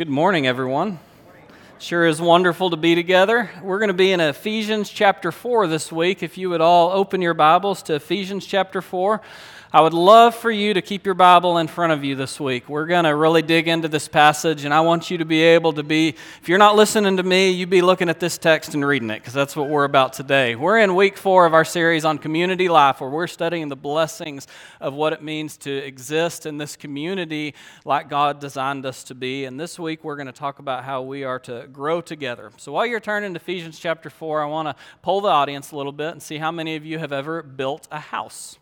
Good morning, everyone. Sure is wonderful to be together. We're going to be in Ephesians chapter 4 this week. If you would all open your Bibles to Ephesians chapter 4. I would love for you to keep your Bible in front of you this week. We're going to really dig into this passage, and I want you to be able to be, if you're not listening to me, you'd be looking at this text and reading it, because that's what we're about today. We're in week four of our series on community life, where we're studying the blessings of what it means to exist in this community like God designed us to be. And this week, we're going to talk about how we are to grow together. So while you're turning to Ephesians chapter 4, I want to poll the audience a little bit and see how many of you have ever built a house.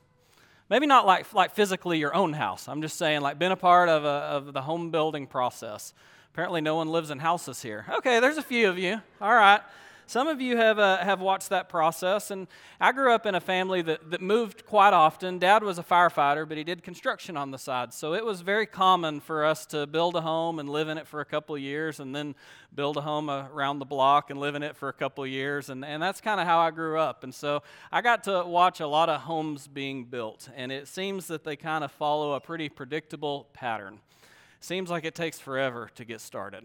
Maybe not like, like physically your own house. I'm just saying, like, been a part of, a, of the home building process. Apparently, no one lives in houses here. Okay, there's a few of you. All right. Some of you have, uh, have watched that process, and I grew up in a family that, that moved quite often. Dad was a firefighter, but he did construction on the side, so it was very common for us to build a home and live in it for a couple years, and then build a home around the block and live in it for a couple years, and, and that's kind of how I grew up. And so I got to watch a lot of homes being built, and it seems that they kind of follow a pretty predictable pattern. Seems like it takes forever to get started.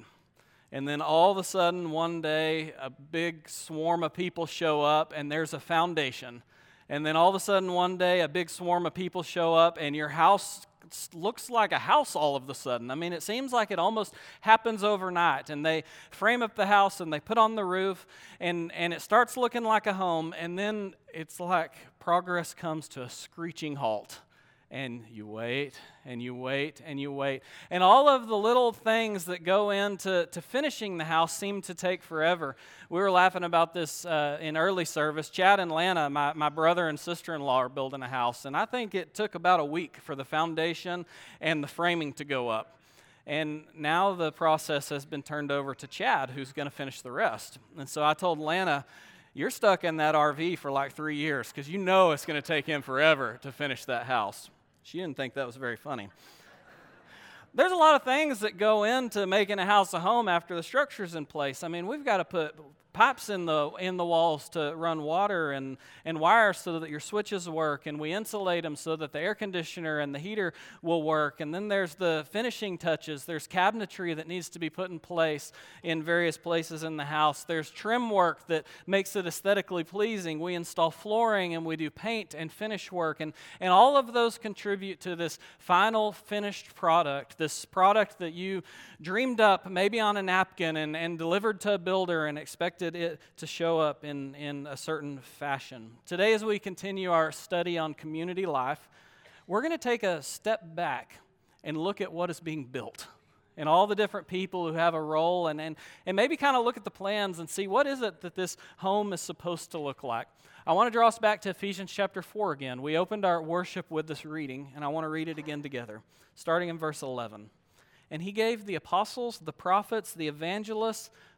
And then all of a sudden, one day, a big swarm of people show up, and there's a foundation. And then all of a sudden, one day, a big swarm of people show up, and your house looks like a house all of a sudden. I mean, it seems like it almost happens overnight. And they frame up the house and they put on the roof, and, and it starts looking like a home. And then it's like progress comes to a screeching halt and you wait and you wait and you wait. And all of the little things that go into to finishing the house seem to take forever. We were laughing about this uh, in early service. Chad and Lana, my, my brother and sister in law, are building a house, and I think it took about a week for the foundation and the framing to go up. And now the process has been turned over to Chad, who's going to finish the rest. And so I told Lana, you're stuck in that RV for like three years because you know it's going to take him forever to finish that house. She didn't think that was very funny. There's a lot of things that go into making a house a home after the structure's in place. I mean, we've got to put pipes in the in the walls to run water and and wires so that your switches work and we insulate them so that the air conditioner and the heater will work. And then there's the finishing touches. There's cabinetry that needs to be put in place in various places in the house. There's trim work that makes it aesthetically pleasing. We install flooring and we do paint and finish work. And and all of those contribute to this final finished product this product that you dreamed up maybe on a napkin and, and delivered to a builder and expected expected it to show up in, in a certain fashion. Today, as we continue our study on community life, we're going to take a step back and look at what is being built and all the different people who have a role and, and, and maybe kind of look at the plans and see what is it that this home is supposed to look like. I want to draw us back to ephesians chapter 4 again. We opened our worship with this reading and i want to read it again together starting in verse 11 and he gave the apostles the prophets the evangelists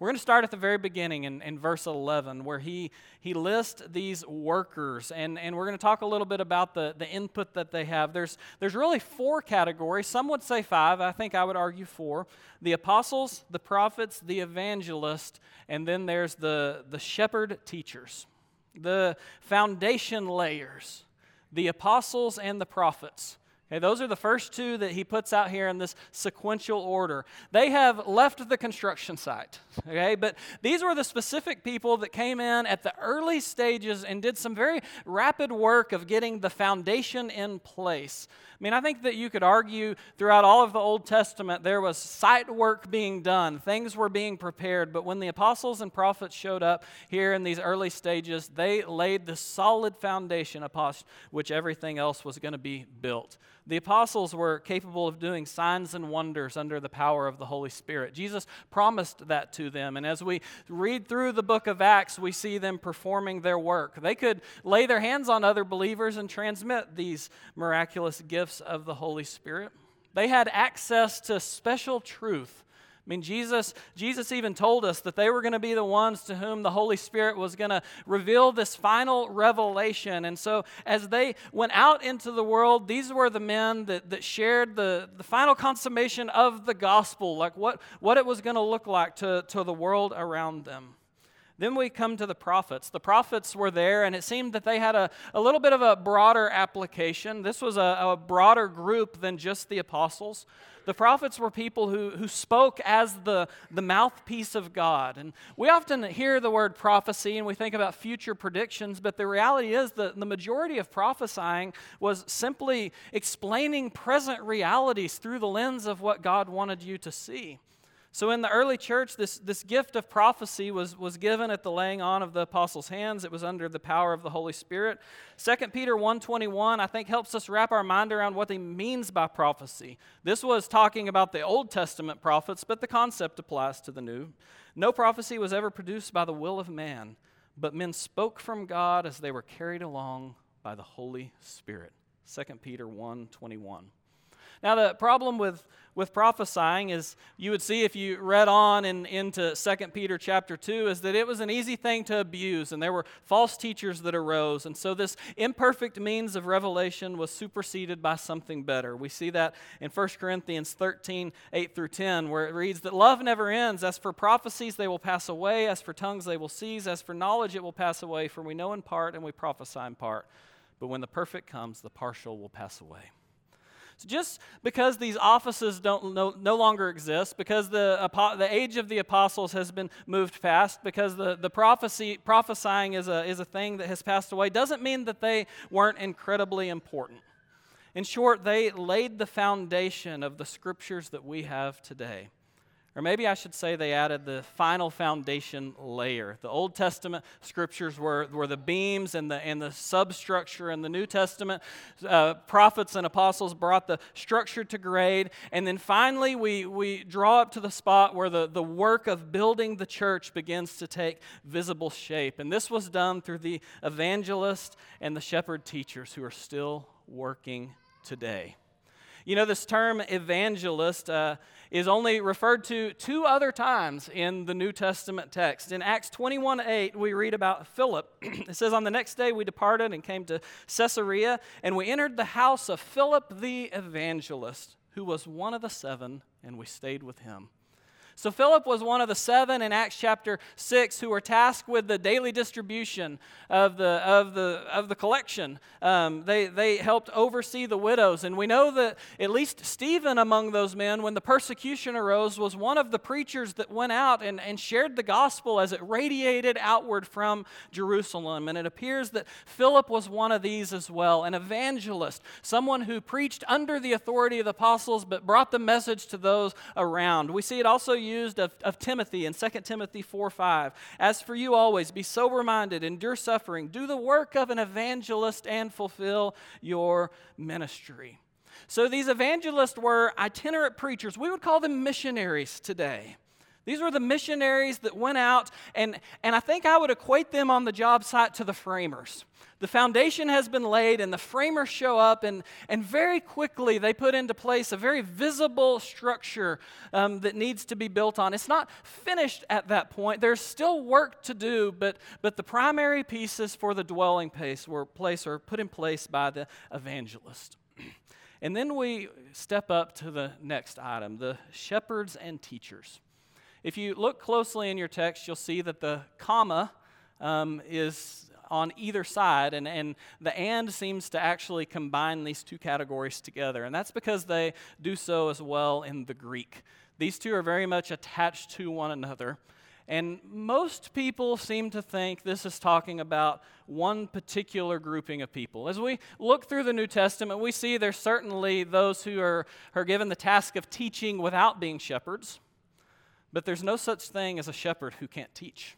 We're going to start at the very beginning in, in verse 11, where he, he lists these workers, and, and we're going to talk a little bit about the, the input that they have. There's, there's really four categories. Some would say five. I think I would argue four the apostles, the prophets, the evangelists, and then there's the, the shepherd teachers, the foundation layers, the apostles and the prophets. Okay, those are the first two that he puts out here in this sequential order. They have left the construction site. Okay, but these were the specific people that came in at the early stages and did some very rapid work of getting the foundation in place. I mean, I think that you could argue throughout all of the Old Testament there was site work being done, things were being prepared, but when the apostles and prophets showed up here in these early stages, they laid the solid foundation upon which everything else was going to be built. The apostles were capable of doing signs and wonders under the power of the Holy Spirit. Jesus promised that to them. And as we read through the book of Acts, we see them performing their work. They could lay their hands on other believers and transmit these miraculous gifts of the Holy Spirit. They had access to special truth I mean, Jesus, Jesus even told us that they were going to be the ones to whom the Holy Spirit was going to reveal this final revelation. And so, as they went out into the world, these were the men that, that shared the, the final consummation of the gospel, like what, what it was going to look like to, to the world around them. Then we come to the prophets. The prophets were there, and it seemed that they had a, a little bit of a broader application. This was a, a broader group than just the apostles. The prophets were people who, who spoke as the, the mouthpiece of God. And we often hear the word prophecy and we think about future predictions, but the reality is that the majority of prophesying was simply explaining present realities through the lens of what God wanted you to see. So in the early church, this, this gift of prophecy was, was given at the laying on of the apostles' hands. It was under the power of the Holy Spirit. 2 Peter 1.21, I think, helps us wrap our mind around what he means by prophecy. This was talking about the Old Testament prophets, but the concept applies to the New. No prophecy was ever produced by the will of man, but men spoke from God as they were carried along by the Holy Spirit. 2 Peter 1.21. Now, the problem with, with prophesying is you would see if you read on in, into 2 Peter chapter 2 is that it was an easy thing to abuse, and there were false teachers that arose. And so this imperfect means of revelation was superseded by something better. We see that in 1 Corinthians 13, 8 through 10, where it reads that love never ends. As for prophecies, they will pass away. As for tongues, they will cease. As for knowledge, it will pass away. For we know in part and we prophesy in part. But when the perfect comes, the partial will pass away. So just because these offices don't no, no longer exist, because the, the age of the apostles has been moved past, because the, the prophecy, prophesying is a, is a thing that has passed away, doesn't mean that they weren't incredibly important. In short, they laid the foundation of the scriptures that we have today. Or maybe I should say they added the final foundation layer. The Old Testament scriptures were, were the beams and the, and the substructure, and the New Testament uh, prophets and apostles brought the structure to grade. And then finally, we, we draw up to the spot where the, the work of building the church begins to take visible shape. And this was done through the evangelist and the shepherd teachers who are still working today. You know, this term evangelist uh, is only referred to two other times in the New Testament text. In Acts 21 8, we read about Philip. it says, On the next day we departed and came to Caesarea, and we entered the house of Philip the evangelist, who was one of the seven, and we stayed with him. So, Philip was one of the seven in Acts chapter 6 who were tasked with the daily distribution of the, of the, of the collection. Um, they, they helped oversee the widows. And we know that at least Stephen, among those men, when the persecution arose, was one of the preachers that went out and, and shared the gospel as it radiated outward from Jerusalem. And it appears that Philip was one of these as well an evangelist, someone who preached under the authority of the apostles but brought the message to those around. We see it also used of, of Timothy in 2 Timothy 4 5. As for you always, be sober minded, endure suffering, do the work of an evangelist, and fulfill your ministry. So these evangelists were itinerant preachers. We would call them missionaries today. These were the missionaries that went out, and, and I think I would equate them on the job site to the framers. The foundation has been laid, and the framers show up, and, and very quickly they put into place a very visible structure um, that needs to be built on. It's not finished at that point, there's still work to do, but, but the primary pieces for the dwelling place were, place are put in place by the evangelist. And then we step up to the next item the shepherds and teachers. If you look closely in your text, you'll see that the comma um, is on either side, and, and the and seems to actually combine these two categories together. And that's because they do so as well in the Greek. These two are very much attached to one another. And most people seem to think this is talking about one particular grouping of people. As we look through the New Testament, we see there's certainly those who are, are given the task of teaching without being shepherds, but there's no such thing as a shepherd who can't teach.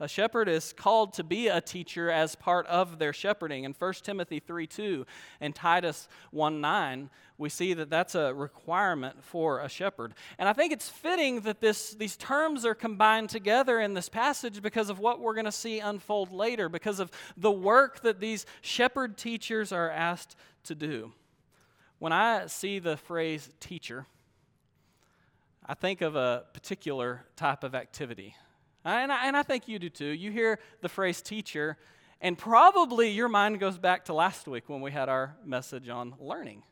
A shepherd is called to be a teacher as part of their shepherding. In 1 Timothy 3 2 and Titus 1 9, we see that that's a requirement for a shepherd. And I think it's fitting that this, these terms are combined together in this passage because of what we're going to see unfold later, because of the work that these shepherd teachers are asked to do. When I see the phrase teacher, I think of a particular type of activity. And I, and I think you do too. You hear the phrase teacher, and probably your mind goes back to last week when we had our message on learning.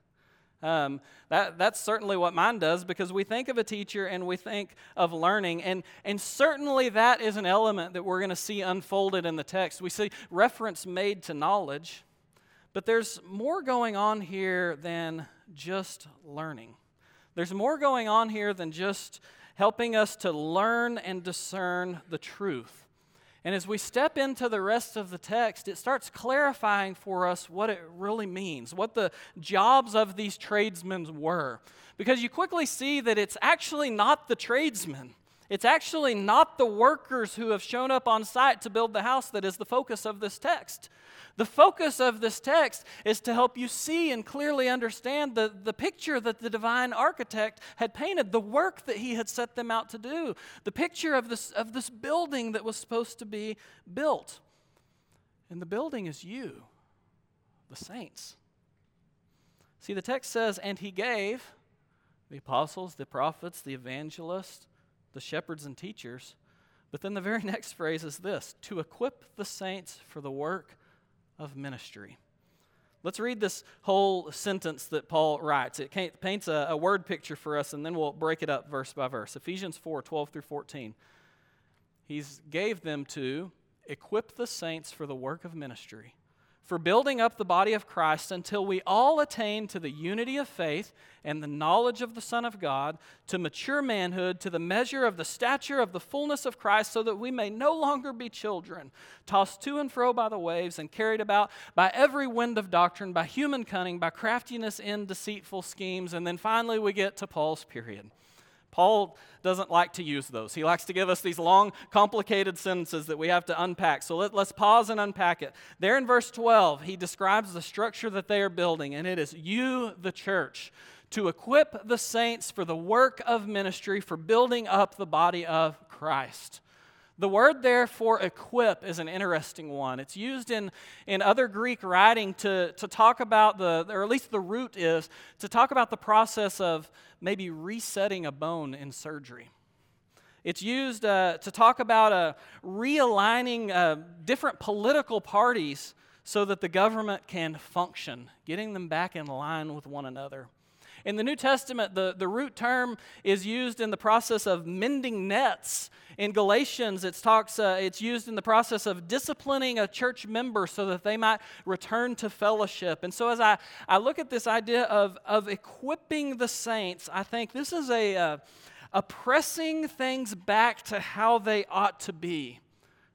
Um, that, that's certainly what mine does because we think of a teacher and we think of learning. And, and certainly that is an element that we're going to see unfolded in the text. We see reference made to knowledge, but there's more going on here than just learning. There's more going on here than just helping us to learn and discern the truth. And as we step into the rest of the text, it starts clarifying for us what it really means, what the jobs of these tradesmen were. Because you quickly see that it's actually not the tradesmen, it's actually not the workers who have shown up on site to build the house that is the focus of this text. The focus of this text is to help you see and clearly understand the, the picture that the divine architect had painted, the work that he had set them out to do, the picture of this, of this building that was supposed to be built. And the building is you, the saints. See, the text says, and he gave the apostles, the prophets, the evangelists, the shepherds, and teachers. But then the very next phrase is this to equip the saints for the work of ministry. Let's read this whole sentence that Paul writes. It paints a, a, word picture for us, and then we'll break it up verse by verse. Ephesians 4 12 through 14. He gave them to equip the saints for the work of ministry for building up the body of Christ until we all attain to the unity of faith and the knowledge of the Son of God, to mature manhood, to the measure of the stature of the fullness of Christ, so that we may no longer be children, tossed to and fro by the waves and carried about by every wind of doctrine, by human cunning, by craftiness in deceitful schemes. And then finally, we get to Paul's period. Paul doesn't like to use those. He likes to give us these long, complicated sentences that we have to unpack. So let, us pause and unpack it. There in verse 12, he describes the structure that they are building, and it is you, the church, to equip the saints for the work of ministry, for building up the body of Christ. The word there for equip is an interesting one. It's used in, in other Greek writing to, to talk about the, or at least the root is, to talk about the process of maybe resetting a bone in surgery. It's used uh, to talk about uh, realigning uh, different political parties so that the government can function, getting them back in line with one another. In the New Testament, the, the root term is used in the process of mending nets. In Galatians, it talks, uh, it's used in the process of disciplining a church member so that they might return to fellowship. And so, as I, I look at this idea of, of equipping the saints, I think this is a, uh, a pressing things back to how they ought to be.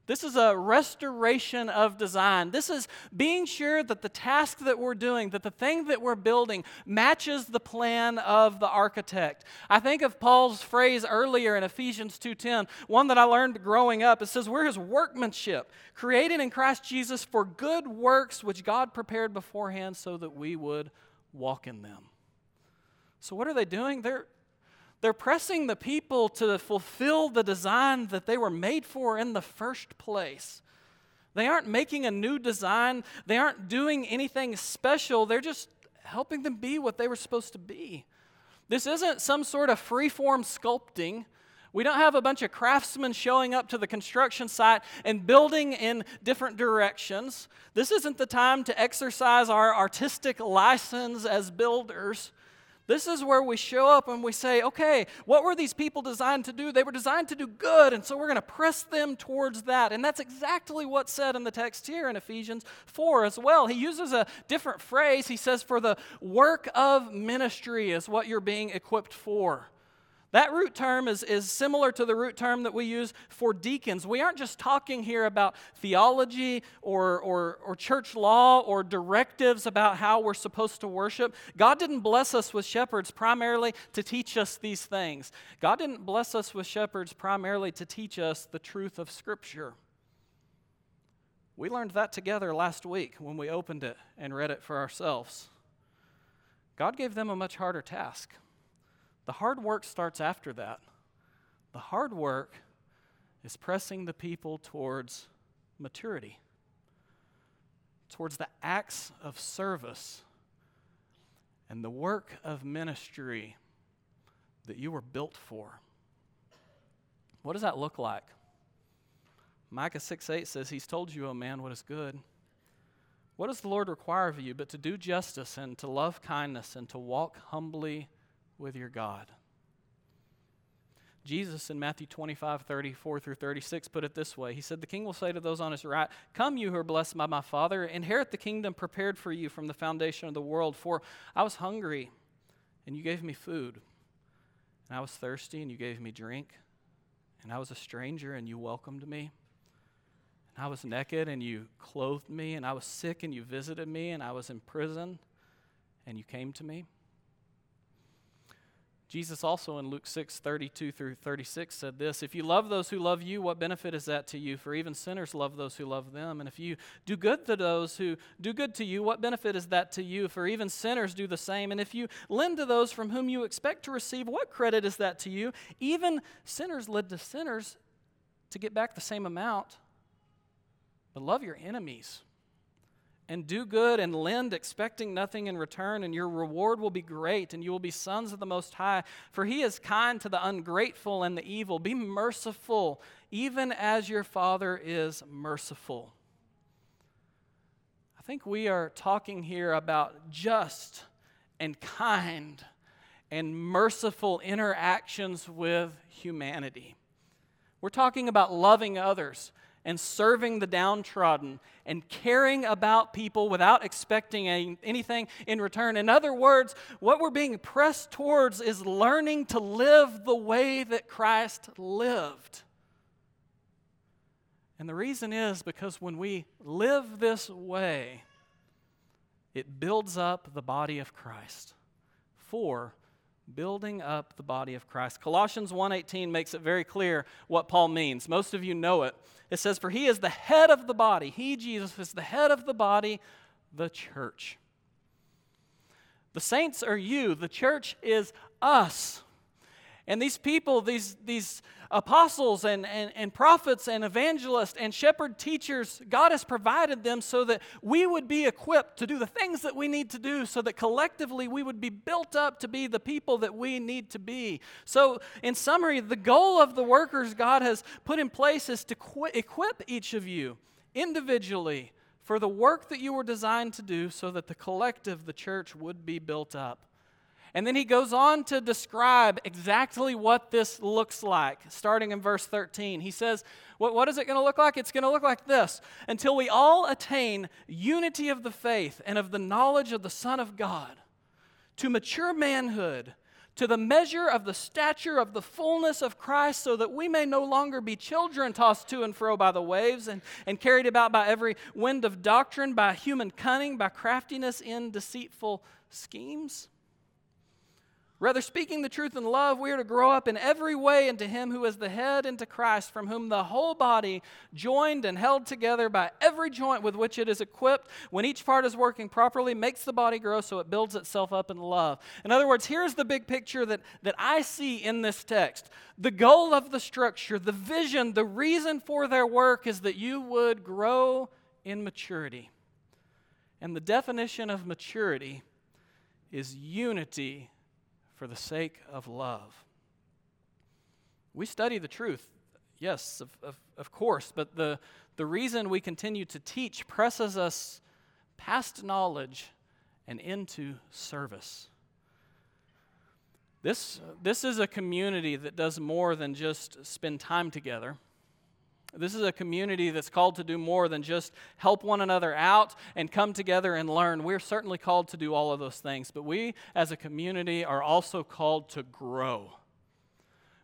This is a restoration of design. This is being sure that the task that we're doing, that the thing that we're building, matches the plan of the architect. I think of Paul's phrase earlier in Ephesians 2:10, one that I learned growing up. It says, "We're his workmanship, created in Christ Jesus for good works which God prepared beforehand so that we would walk in them." So what are they doing? They're they're pressing the people to fulfill the design that they were made for in the first place. They aren't making a new design, they aren't doing anything special, they're just helping them be what they were supposed to be. This isn't some sort of free-form sculpting. We don't have a bunch of craftsmen showing up to the construction site and building in different directions. This isn't the time to exercise our artistic license as builders. This is where we show up and we say, okay, what were these people designed to do? They were designed to do good, and so we're going to press them towards that. And that's exactly what's said in the text here in Ephesians 4 as well. He uses a different phrase. He says, for the work of ministry is what you're being equipped for. That root term is, is similar to the root term that we use for deacons. We aren't just talking here about theology or, or, or church law or directives about how we're supposed to worship. God didn't bless us with shepherds primarily to teach us these things. God didn't bless us with shepherds primarily to teach us the truth of Scripture. We learned that together last week when we opened it and read it for ourselves. God gave them a much harder task. The hard work starts after that. The hard work is pressing the people towards maturity, towards the acts of service and the work of ministry that you were built for. What does that look like? Micah 6 8 says, He's told you, O man, what is good. What does the Lord require of you but to do justice and to love kindness and to walk humbly with your God. Jesus in Matthew 25, 34 through 36 put it this way He said, The king will say to those on his right, Come, you who are blessed by my Father, inherit the kingdom prepared for you from the foundation of the world. For I was hungry, and you gave me food. And I was thirsty, and you gave me drink. And I was a stranger, and you welcomed me. And I was naked, and you clothed me. And I was sick, and you visited me. And I was in prison, and you came to me. Jesus also in Luke 6 32 through 36 said this If you love those who love you, what benefit is that to you? For even sinners love those who love them. And if you do good to those who do good to you, what benefit is that to you? For even sinners do the same. And if you lend to those from whom you expect to receive, what credit is that to you? Even sinners lend to sinners to get back the same amount. But love your enemies and do good and lend, expecting nothing in return, and your reward will be great, and you will be sons of the Most High. For he is kind to the ungrateful and the evil. Be merciful, even as your Father is merciful. I think we are talking here about just and kind and merciful interactions with humanity. We're talking about loving others and serving the downtrodden and caring about people without expecting anything in return. In other words, what we're being pressed towards is learning to live the way that Christ lived. And the reason is because when we live this way, it builds up the body of Christ for building up the body of Christ. Colossians 1:18 makes it very clear what Paul means. Most of you know it. It says for he is the head of the body. He Jesus is the head of the body, the church. The saints are you, the church is us. And these people, these, these apostles and, and, and prophets and evangelists and shepherd teachers, God has provided them so that we would be equipped to do the things that we need to do, so that collectively we would be built up to be the people that we need to be. So, in summary, the goal of the workers God has put in place is to qu- equip each of you individually for the work that you were designed to do so that the collective, the church, would be built up. And then he goes on to describe exactly what this looks like, starting in verse 13. He says, What, what is it going to look like? It's going to look like this until we all attain unity of the faith and of the knowledge of the Son of God, to mature manhood, to the measure of the stature of the fullness of Christ, so that we may no longer be children tossed to and fro by the waves and, and carried about by every wind of doctrine, by human cunning, by craftiness in deceitful schemes. Rather, speaking the truth in love, we are to grow up in every way into Him who is the head, into Christ, from whom the whole body, joined and held together by every joint with which it is equipped, when each part is working properly, makes the body grow so it builds itself up in love. In other words, here's the big picture that, that I see in this text. The goal of the structure, the vision, the reason for their work is that you would grow in maturity. And the definition of maturity is unity for the sake of love. We study the truth, yes, of, of, of course, but the, the reason we continue to teach presses us past knowledge and into service. This, this is a community that does more than just spend time together. This is a community that's called to do more than just help one another out and come together and learn. We're certainly called to do all of those things, but we as a community are also called to grow.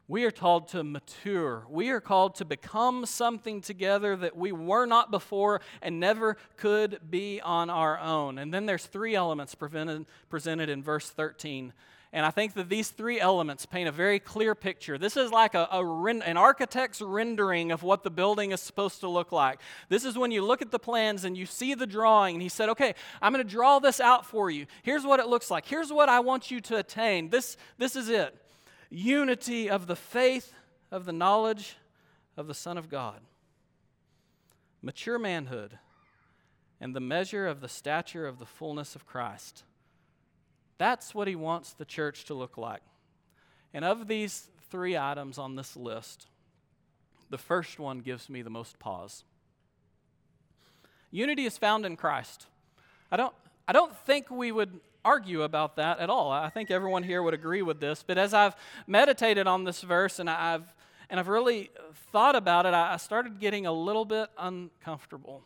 We are called to mature. We are called to become something together that we were not before and never could be on our own. And then there's three elements presented in verse 13 and I think that these three elements paint a very clear picture. This is like a, a an architect's rendering of what the building is supposed to look like. This is when you look at the plans and you see the drawing, and he said, Okay, I'm going to draw this out for you. Here's what it looks like. Here's what I want you to attain. This, this is it unity of the faith, of the knowledge of the Son of God, mature manhood, and the measure of the stature of the fullness of Christ. That's what he wants the church to look like. And of these three items on this list, the first one gives me the most pause. Unity is found in Christ. I don't, I don't think we would argue about that at all. I think everyone here would agree with this. But as I've meditated on this verse and I've, and I've really thought about it, I started getting a little bit uncomfortable.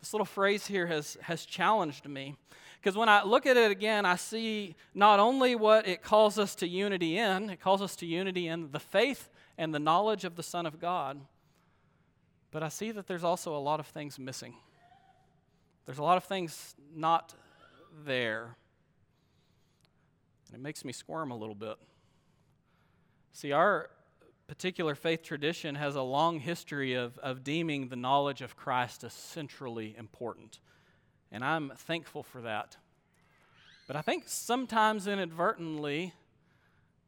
This little phrase here has, has challenged me. Because when I look at it again, I see not only what it calls us to unity in, it calls us to unity in the faith and the knowledge of the Son of God, but I see that there's also a lot of things missing. There's a lot of things not there. And it makes me squirm a little bit. See, our particular faith tradition has a long history of, of deeming the knowledge of Christ as centrally important. And I'm thankful for that. But I think sometimes inadvertently,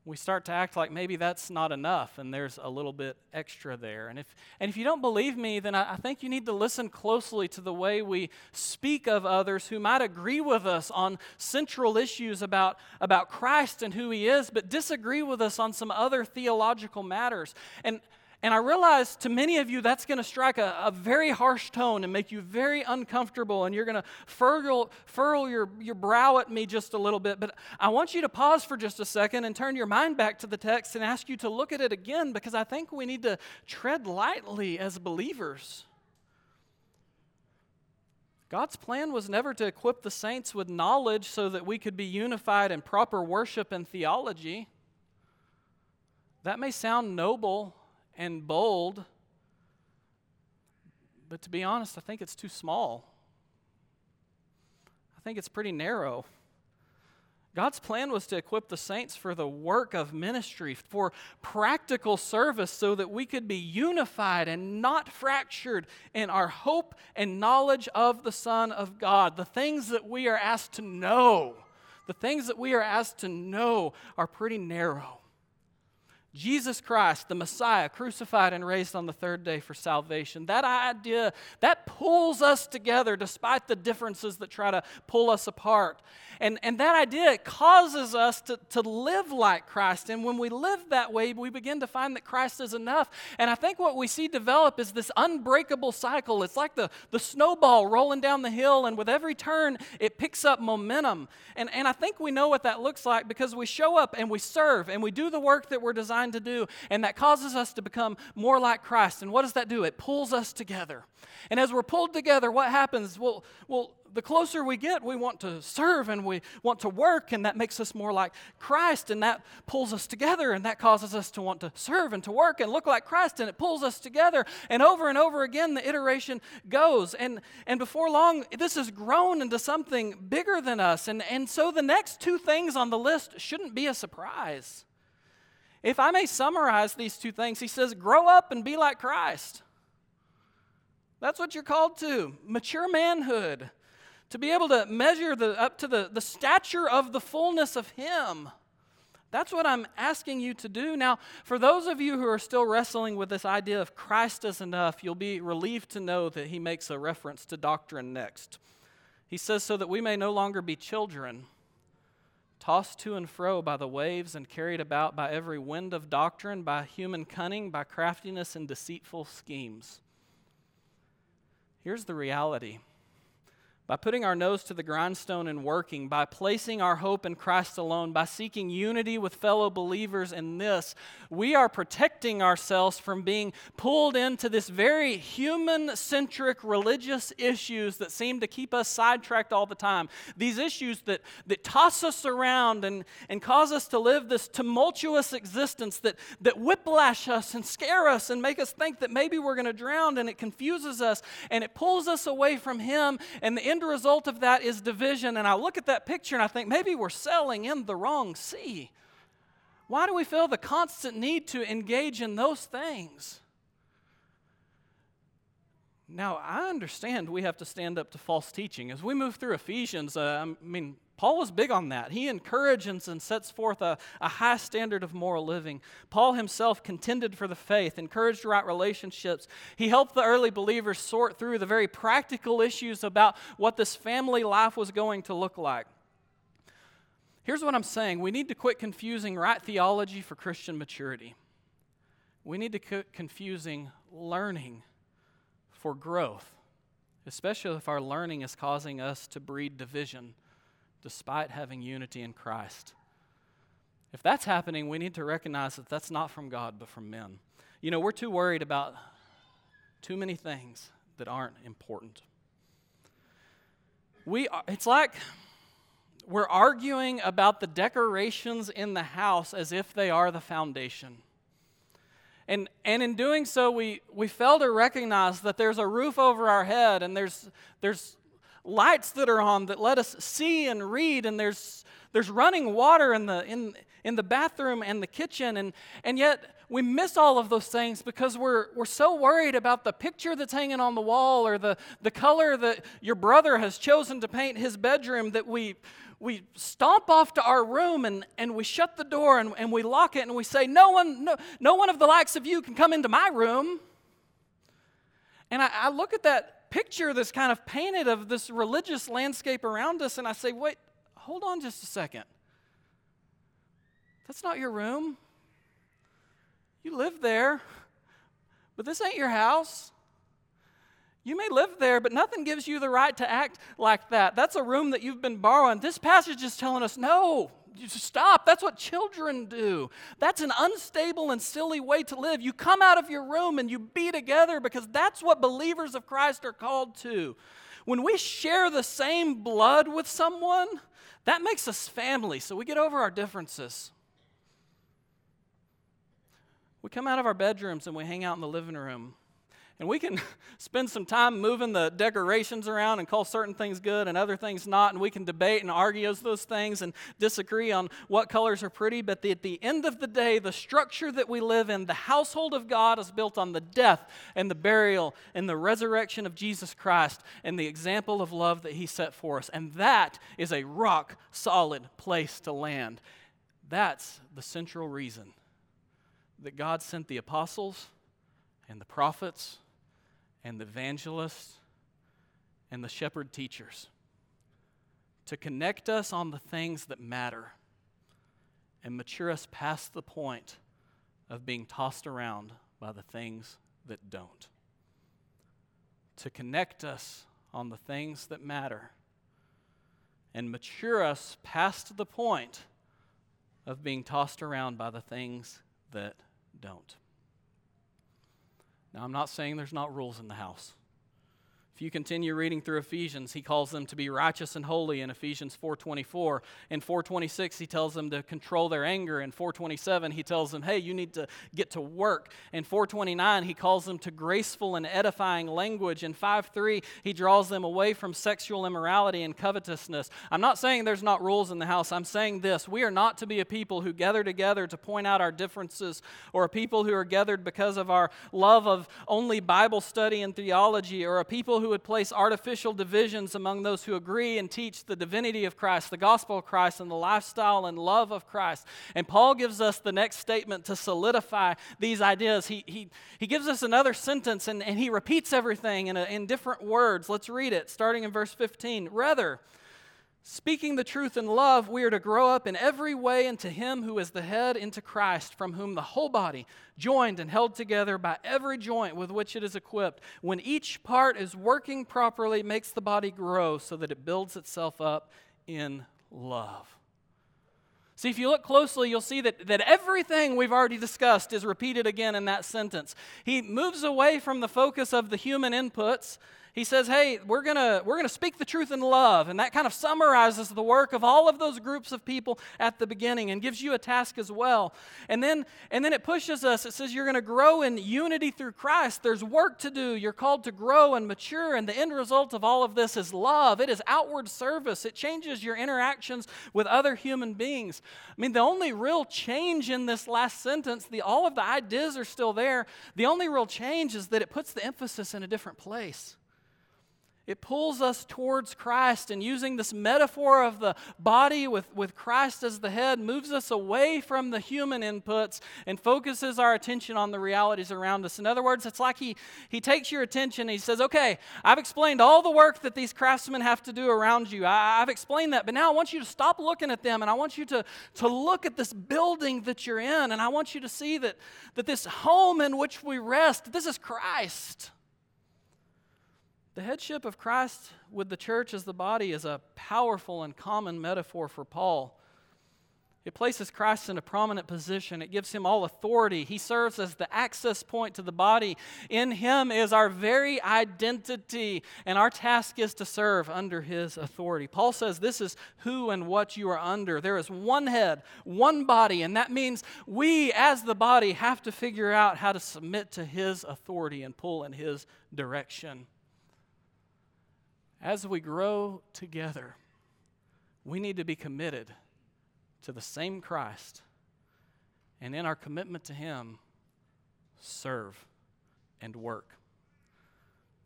we start to act like maybe that's not enough and there's a little bit extra there. And if, and if you don't believe me, then I, I, think you need to listen closely to the way we speak of others who might agree with us on central issues about, about Christ and who he is, but disagree with us on some other theological matters. And and I realize to many of you that's going to strike a, a, very harsh tone and make you very uncomfortable, and you're going to furl, furl your, your brow at me just a little bit. But I want you to pause for just a second and turn your mind back to the text and ask you to look at it again because I think we need to tread lightly as believers. God's plan was never to equip the saints with knowledge so that we could be unified in proper worship and theology. That may sound noble and bold, but to be honest, I think it's too small. I think it's pretty narrow. God's plan was to equip the saints for the work of ministry, for practical service, so that we could be unified and not fractured in our hope and knowledge of the Son of God. The things that we are asked to know, the things that we are asked to know are pretty narrow. Jesus Christ, the Messiah, crucified and raised on the third day for salvation. That idea, that pulls us together despite the differences that try to pull us apart. And, and that idea causes us to, to live like Christ. And when we live that way, we begin to find that Christ is enough. And I think what we see develop is this unbreakable cycle. It's like the, the snowball rolling down the hill, and with every turn, it picks up momentum. And, and I think we know what that looks like because we show up and we serve and we do the work that we're designed designed to do, and that causes us to become more like Christ. And what does that do? It pulls us together. And as we're pulled together, what happens? Well, well the closer we get, we want to serve and we want to work, and that makes us more like Christ, and that pulls us together, and that causes us to want to serve and to work and look like Christ, and it pulls us together. And over and over again, the iteration goes. And, and before long, this has grown into something bigger than us. And, and so the next two things on the list shouldn't be a surprise. If I may summarize these two things, he says, grow up and be like Christ. That's what you're called to mature manhood, to be able to measure the, up to the, the stature of the fullness of Him. That's what I'm asking you to do. Now, for those of you who are still wrestling with this idea of Christ is enough, you'll be relieved to know that he makes a reference to doctrine next. He says, so that we may no longer be children tossed to and fro by the waves and carried about by every wind of doctrine, by human cunning, by craftiness and deceitful schemes. Here's the reality by putting our nose to the grindstone and working, by placing our hope in Christ alone, by seeking unity with fellow believers in this, we are protecting ourselves from being pulled into this very human centric religious issues that seem to keep us sidetracked all the time. These issues that, that toss us around and, and cause us to live this tumultuous existence that, that whiplash us and scare us and make us think that maybe we're going to drown and it confuses us and it pulls us away from Him and the end result of that is division. And I look at that picture and I think maybe we're sailing in the wrong sea. Why do we feel the constant need to engage in those things? Now, I understand we have to stand up to false teaching. As we move through Ephesians, uh, I mean, Paul was big on that. He encourages and sets forth a, a high standard of moral living. Paul himself contended for the faith, encouraged right relationships. He helped the early believers sort through the very practical issues about what this family life was going to look like. Here's what I'm saying we need to quit confusing right theology for Christian maturity. We need to quit confusing learning for growth, especially if our learning is causing us to breed division despite having unity in Christ. If that's happening, we need to recognize that that's not from God, but from men. You know, we're too worried about too many things that aren't important. We are, it's like we're arguing about the decorations in the house as if they are the foundation. And, and in doing so, we, we fail to recognize that there's a roof over our head and there's, there's lights that are on that let us see and read, and there's, there's running water in the, in, in the bathroom and the kitchen, and, and yet we miss all of those things because we're, we're so worried about the picture that's hanging on the wall or the, the color that your brother has chosen to paint his bedroom that we, we stomp off to our room and, and we shut the door and, and we lock it and we say, no one, no, no one of the likes of you can come into my room. And I, I look at that picture that's kind of painted of this religious landscape around us, and I say, wait, hold on just a second. That's not your room. You live there, but this ain't your house. You may live there, but nothing gives you the right to act like that. That's a room that you've been borrowing. This passage is telling us no, stop. That's what children do. That's an unstable and silly way to live. You come out of your room and you be together because that's what believers of Christ are called to. When we share the same blood with someone, that makes us family, so we get over our differences. We come out of our bedrooms and we hang out in the living room. And we can spend some time moving the decorations around and call certain things good and other things not. And we can debate and argue those things and disagree on what colors are pretty. But the, at the end of the day, the structure that we live in, the household of God, is built on the death and the burial and the resurrection of Jesus Christ and the example of love that He set for us. And that is a rock solid place to land. That's the central reason that God sent the apostles and the prophets and the evangelists and the shepherd teachers to connect us on the things that matter and mature us past the point of being tossed around by the things that don't. To connect us on the things that matter and mature us past the point of being tossed around by the things that don't. Now, I'm not saying there's not rules in the house. If you continue reading through Ephesians, he calls them to be righteous and holy in Ephesians 4:24. In 4:26, he tells them to control their anger. In 4:27, he tells them, "Hey, you need to get to work." In 4:29, he calls them to graceful and edifying language. In 5:3, he draws them away from sexual immorality and covetousness. I'm not saying there's not rules in the house. I'm saying this: we are not to be a people who gather together to point out our differences or a people who are gathered because of our love of only Bible study and theology or a people who who would place artificial divisions among those who agree and teach the divinity of Christ, the gospel of Christ, and the lifestyle and love of Christ. And Paul gives us the next statement to solidify these ideas. He, he, he gives us another sentence and, and he repeats everything in, a, in different words. Let's read it, starting in verse 15. Rather, Speaking the truth in love, we are to grow up in every way into Him who is the head, into Christ, from whom the whole body, joined and held together by every joint with which it is equipped, when each part is working properly, makes the body grow so that it builds itself up in love. See, if you look closely, you'll see that, that everything we've already discussed is repeated again in that sentence. He moves away from the focus of the human inputs he says, hey, we're going we're to speak the truth in love. And that kind of summarizes the work of all of those groups of people at the beginning and gives you a task as well. And then, and then it pushes us. It says, you're going to grow in unity through Christ. There's work to do. You're called to grow and mature. And the end result of all of this is love. It is outward service. It changes your interactions with other human beings. I mean, the only real change in this last sentence, the, all of the ideas are still there. The only real change is that it puts the emphasis in a different place. It pulls us towards Christ, and using this metaphor of the body with, with Christ as the head moves us away from the human inputs and focuses our attention on the realities around us. In other words, it's like he, he takes your attention he says, Okay, I've explained all the work that these craftsmen have to do around you. I, I've explained that, but now I want you to stop looking at them and I want you to, to look at this building that you're in, and I want you to see that, that this home in which we rest, this is Christ. The headship of Christ with the church as the body is a powerful and common metaphor for Paul. It places Christ in a prominent position. It gives him all authority. He serves as the access point to the body. In him is our very identity, and our task is to serve under his authority. Paul says this is who and what you are under. There is one head, one body, and that means we, as the body, have to figure out how to submit to his authority and pull in his direction. As we grow together, we need to be committed to the same Christ. And in our commitment to Him, serve and work.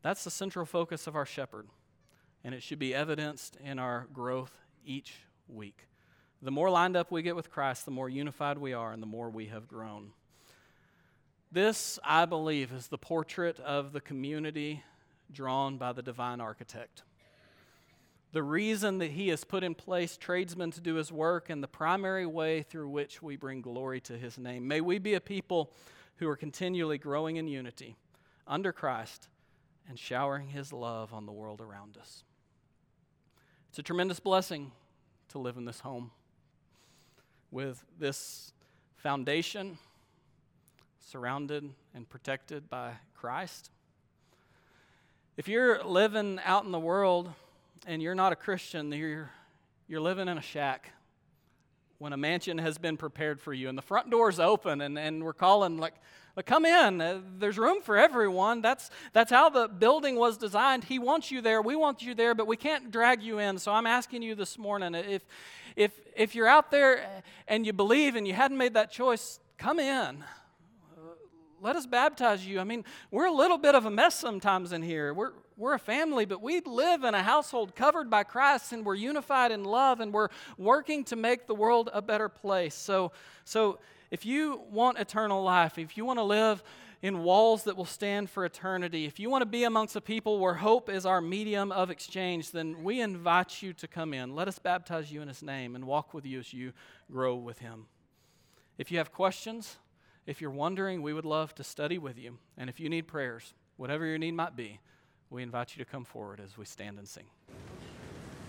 That's the central focus of our shepherd, and it should be evidenced in our growth each week. The more lined up we get with Christ, the more unified we are, and the more we have grown. This, I believe, is the portrait of the community drawn by the divine architect the reason that he has put in place tradesmen to do his work, and the primary way through which we bring glory to his name. May we be a people who are continually growing in unity under Christ and showering his love on the world around us. It's a tremendous blessing to live in this home with this foundation surrounded and protected by Christ. If you're living out in the world, and you're not a Christian, you're, you're living in a shack when a mansion has been prepared for you and the front door's open and, and we're calling like, like come in. Uh, there's room for everyone. That's, that's how the building was designed. He wants you there. We want you there but we can't drag you in. So i'm asking you this morning if, if, if you're out there and you believe and you hadn't made that choice come in. Let us baptize you. I mean, we're a little bit of a mess sometimes in here. We're, we're a family, but we live in a household covered by Christ and we're unified in love and we're working to make the world a better place. So, so if you want eternal life, if you want to live in walls that will stand for eternity, if you want to be amongst a people where hope is our medium of exchange, then we invite you to come in. Let us baptize you in His name and walk with you as you grow with Him. If you have questions, if you're wondering, we would love to study with you. And if you need prayers, whatever your need might be, we invite you to come forward as we stand and sing.